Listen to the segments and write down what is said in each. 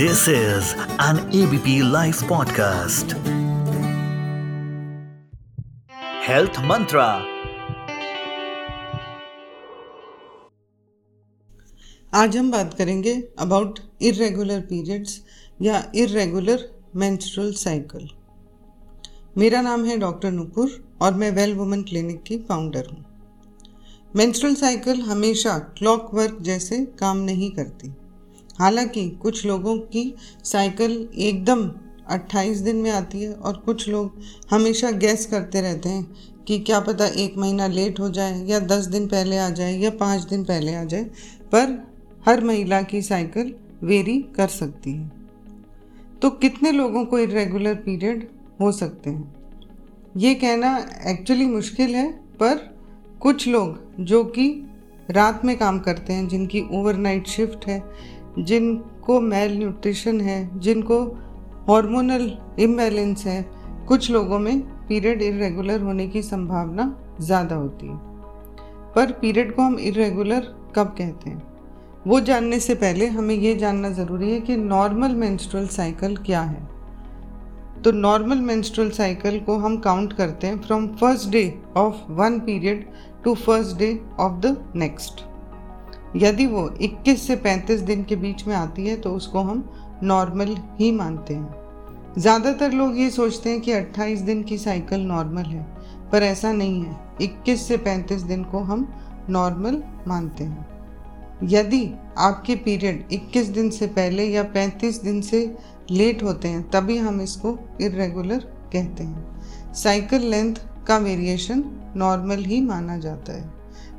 This is an ABP Life podcast. Health Mantra. आज हम बात करेंगे अबाउट इरेगुलर पीरियड्स या इरेगुलर मेंस्ट्रुअल साइकिल मेरा नाम है डॉक्टर नुपुर और मैं वेल वुमेन क्लिनिक की फाउंडर हूँ मेंस्ट्रुअल साइकिल हमेशा क्लॉक वर्क जैसे काम नहीं करती हालाँकि कुछ लोगों की साइकिल एकदम 28 दिन में आती है और कुछ लोग हमेशा गैस करते रहते हैं कि क्या पता एक महीना लेट हो जाए या दस दिन पहले आ जाए या पाँच दिन पहले आ जाए, पर हर महिला की साइकिल वेरी कर सकती है। तो कितने लोगों को इरेगुलर पीरियड हो सकते हैं? ये कहना एक्चुअली मुश्किल है, पर कुछ लोग जो कि रात में काम करते हैं, जिनकी ओवरनाइट शिफ्ट है जिनको मेल न्यूट्रिशन है, जिनको हार्मोनल इम्बैलेंस है, कुछ लोगों में पीरियड इरेगुलर होने की संभावना ज़्यादा होती है। पर पीरियड को हम इरेगुलर कब कहते हैं? वो जानने से पहले हमें ये जानना ज़रूरी है कि नॉर्मल मेंस्ट्रुअल साइकिल क्या है। तो नॉर्मल मेंस्ट्रुअल साइकिल को हम काउंट करते हैं from first day of one period to first day of the next यदि वो 21 से 35 दिन के बीच में आती है तो उसको हम नॉर्मल ही मानते हैं। ज़्यादातर लोग ये सोचते हैं कि 28 दिन की साइकिल नॉर्मल है, पर ऐसा नहीं है। 21 से 35 दिन को हम नॉर्मल मानते हैं। यदि आपके पीरियड 21 दिन से पहले या 35 दिन से लेट होते हैं, तभी हम इसको इरेगुलर कहते हैं। साइकिल लेंथ का वेरिएशन नॉर्मल ही माना जाता है,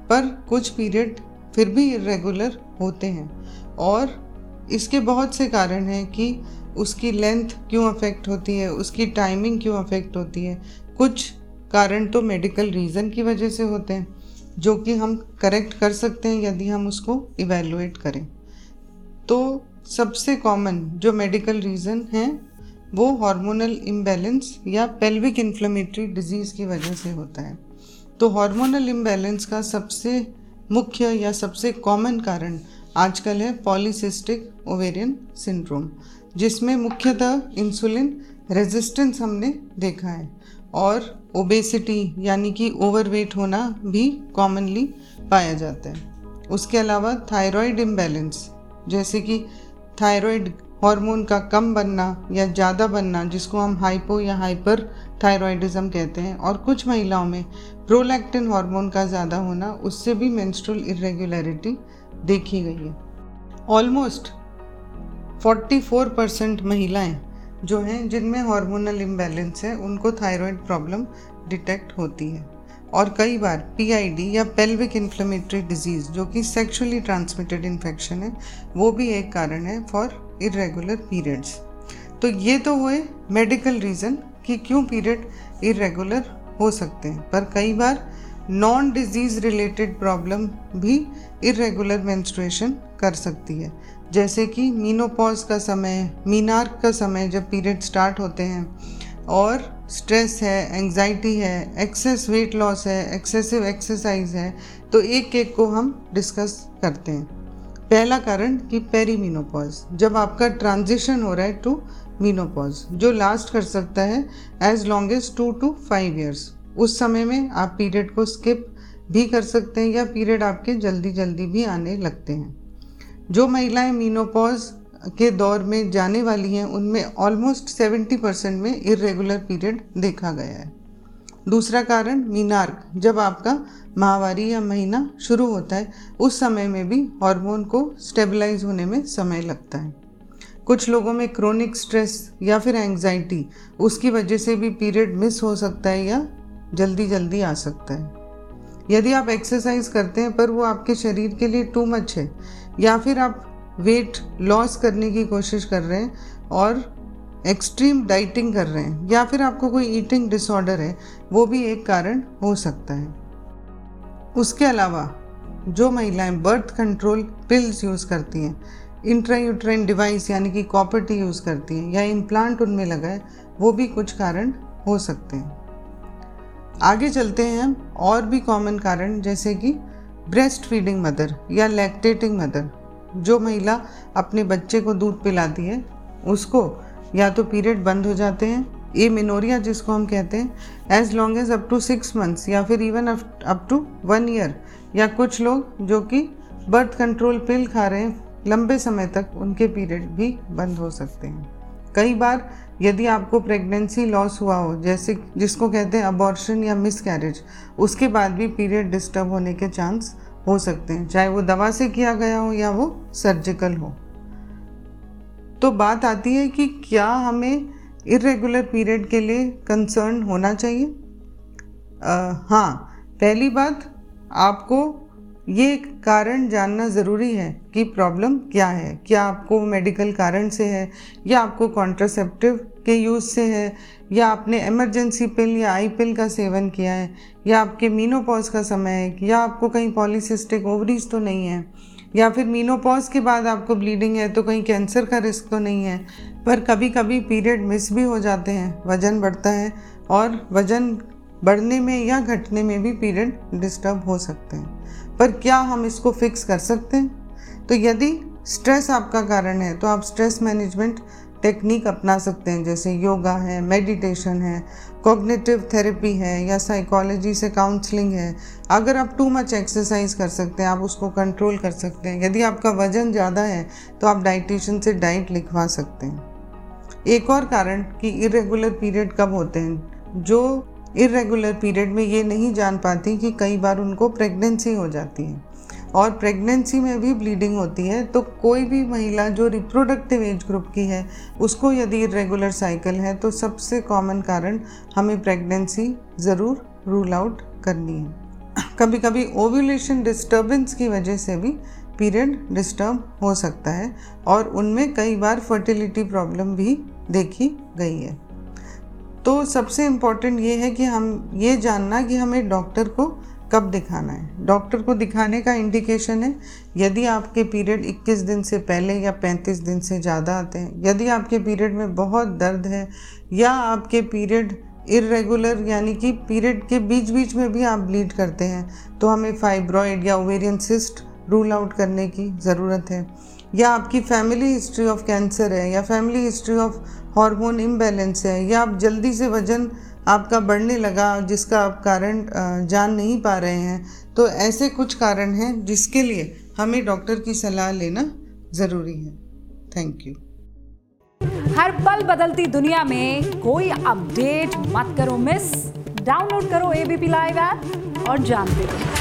पर कुछ पीरियड फिर भी इरेगुलर होते हैं। और इसके बहुत से कारण हैं कि उसकी लेंथ क्यों अफेक्ट होती है, उसकी टाइमिंग क्यों अफेक्ट होती है। कुछ कारण तो मेडिकल रीज़न की वजह से होते हैं, जो कि हम करेक्ट कर सकते हैं यदि हम उसको इवेलुएट करें। तो सबसे कॉमन जो मेडिकल रीज़न है, वो हार्मोनल इम्बैलेंस या पेल्विक इन्फ्लेमेटरी डिज़ीज़ की वजह से होता है। तो हार्मोनल इम्बैलेंस का सबसे मुख्य या सबसे कॉमन कारण आजकल है पॉलीसिस्टिक ओवेरियन सिंड्रोम जिसमें मुख्यतः इंसुलिन रेजिस्टेंस हमने देखा है और ओबेसिटी यानी कि ओवरवेट होना भी कॉमनली पाया जाता है। उसके अलावा थायराइड इम्बैलेंस जैसे कि थायराइड हार्मोन का कम बनना या ज़्यादा बनना, जिसको हम हाइपो या हाइपर थायराइडिज्म कहते हैं, और कुछ महिलाओं में प्रोलैक्टिन हार्मोन का ज़्यादा होना, उससे भी मेंस्ट्रुअल इरेगुलरिटी देखी गई है। ऑलमोस्ट 44 परसेंट महिलाएँ जो हैं, जिनमें हार्मोनल इम्बैलेंस है, उनको थायराइड प्रॉब्लम डिटेक्ट होती है। और कई बार पीआईडी या पेल्विक इन्फ्लेमेटरी डिज़ीज़ जो कि सेक्सुअली ट्रांसमिटेड इन्फेक्शन है, वो भी एक कारण है फॉर इरेगुलर पीरियड्स तो ये तो हुए मेडिकल रीज़न कि क्यों पीरियड इरेगुलर हो सकते हैं। पर कई बार नॉन डिज़ीज़ रिलेटेड प्रॉब्लम भी इरेगुलर मेंस्ट्रुएशन कर सकती है। जैसे कि मीनोपॉज का समय, मीनार्क का समय जब पीरियड स्टार्ट होते हैं और स्ट्रेस है एंजाइटी है एक्सेस वेट लॉस है एक्सेसिव एक्सरसाइज है तो एक एक को हम डिस्कस करते हैं। पहला कारण कि पेरीमीनोपॉज जब आपका ट्रांजिशन हो रहा है टू मीनोपॉज जो लास्ट कर सकता है as long as two to five years उस समय में आप पीरियड को स्किप भी कर सकते हैं या पीरियड आपके जल्दी जल्दी भी आने लगते हैं। जो महिलाएँ मीनोपॉज के दौर में जाने वाली हैं, उनमें ऑलमोस्ट सेवेंटी परसेंट में इरेगुलर पीरियड देखा गया है। दूसरा कारण, मीनार्क। जब आपका माहवारी या महीना शुरू होता है, उस समय में भी हार्मोन को स्टेबलाइज होने में समय लगता है। कुछ लोगों में क्रोनिक स्ट्रेस या फिर एंजाइटी उसकी वजह से भी पीरियड मिस हो सकता है या जल्दी जल्दी आ सकता है। यदि आप एक्सरसाइज करते हैं, पर वो आपके शरीर के लिए टू मच है, या फिर आप वेट लॉस करने की कोशिश कर रहे हैं और एक्सट्रीम डाइटिंग कर रहे हैं, या फिर आपको कोई ईटिंग डिसऑर्डर है, वो भी एक कारण हो सकता है। उसके अलावा, जो महिलाएँ बर्थ कंट्रोल पिल्स यूज़ करती हैं इंट्रायूट्राइन डिवाइस यानी कि कॉपर्टी यूज़ करती हैं, या इम्प्लांट उनमें लगा है, वो भी कुछ कारण हो सकते हैं। आगे चलते हैं हम, और भी कॉमन कारण, जैसे कि ब्रेस्ट फीडिंग मदर या लैक्टेटिंग मदर जो महिला अपने बच्चे को दूध पिलाती है, उसको या तो पीरियड बंद हो जाते हैं। ए मिनोरिया जिसको हम कहते हैं as long as up to six months या फिर even up to one year या कुछ लोग जो कि बर्थ कंट्रोल पिल खा रहे हैं, लंबे समय तक उनके पीरियड भी बंद हो सकते हैं। कई बार यदि आपको प्रेगनेंसी लॉस हुआ हो, जैसे जिसको कहते हैं अबॉर्शन या मिस उसके बाद भी पीरियड डिस्टर्ब होने के चांस हो सकते हैं चाहे वो दवा से किया गया हो या वो सर्जिकल हो। तो बात आती है कि क्या हमें इरेगुलर पीरियड के लिए कंसर्न होना चाहिए? आ, हाँ पहली बात आपको ये कारण जानना ज़रूरी है कि प्रॉब्लम क्या है। क्या आपको मेडिकल कारण से है? या आपको कॉन्ट्रासेप्टिव के यूज़ से है? या आपने इमरजेंसी पिल या आई पिल का सेवन किया है? या आपके मीनोपॉज का समय है? या आपको कहीं पॉलीसिस्टिक ओवरीज तो नहीं है? या फिर मीनोपॉज के बाद आपको ब्लीडिंग है तो कहीं कैंसर का रिस्क तो नहीं है? पर कभी कभी पीरियड मिस भी हो जाते हैं। वज़न बढ़ता है और वज़न बढ़ने में या घटने में भी पीरियड डिस्टर्ब हो सकते हैं। पर क्या हम इसको फिक्स कर सकते हैं? तो यदि स्ट्रेस आपका कारण है तो आप स्ट्रेस मैनेजमेंट टेक्निक अपना सकते हैं, जैसे योगा है मेडिटेशन है कॉग्निटिव थेरेपी है, या साइकोलॉजी से काउंसलिंग है। अगर आप टू मच एक्सरसाइज कर सकते हैं, आप उसको कंट्रोल कर सकते हैं। यदि आपका वज़न ज़्यादा है तो आप डाइटिशियन से डाइट लिखवा सकते हैं। एक और कारण कि इरेगुलर पीरियड कब होते हैं? जो इरेगुलर पीरियड में ये नहीं जान पाती कि कई बार उनको प्रेगनेंसी हो जाती है। और प्रेगनेंसी में भी ब्लीडिंग होती है तो कोई भी महिला जो रिप्रोडक्टिव एज ग्रुप की है, उसको यदि इरेगुलर साइकिल है तो सबसे कॉमन कारण हमें प्रेगनेंसी ज़रूर रूल आउट करनी है। कभी कभी ओव्यूलेशन डिस्टर्बेंस की वजह से भी पीरियड डिस्टर्ब हो सकता है, और उनमें कई बार फर्टिलिटी प्रॉब्लम भी देखी गई है। तो सबसे इंपॉर्टेंट ये है कि हम ये जानना कि हमें डॉक्टर को कब दिखाना है। डॉक्टर को दिखाने का इंडिकेशन है, यदि आपके पीरियड 21 दिन से पहले या 35 दिन से ज़्यादा आते हैं, यदि आपके पीरियड में बहुत दर्द है, या आपके पीरियड इरेगुलर यानी कि पीरियड के बीच बीच में भी आप ब्लीड करते हैं तो हमें फाइब्रॉइड या ओवेरियन सिस्ट रूल आउट करने की ज़रूरत है। या आपकी फैमिली हिस्ट्री ऑफ़ कैंसर है, या family history of hormone imbalance है, या आप जल्दी से वज़न आपका बढ़ने लगा जिसका आप कारण जान नहीं पा रहे हैं तो ऐसे कुछ कारण हैं जिसके लिए हमें डॉक्टर की सलाह लेना ज़रूरी है। थैंक यू हर पल बदलती दुनिया में कोई अपडेट मत करो मिस डाउनलोड करो एबीपी लाइव ऐप और जानते रहो।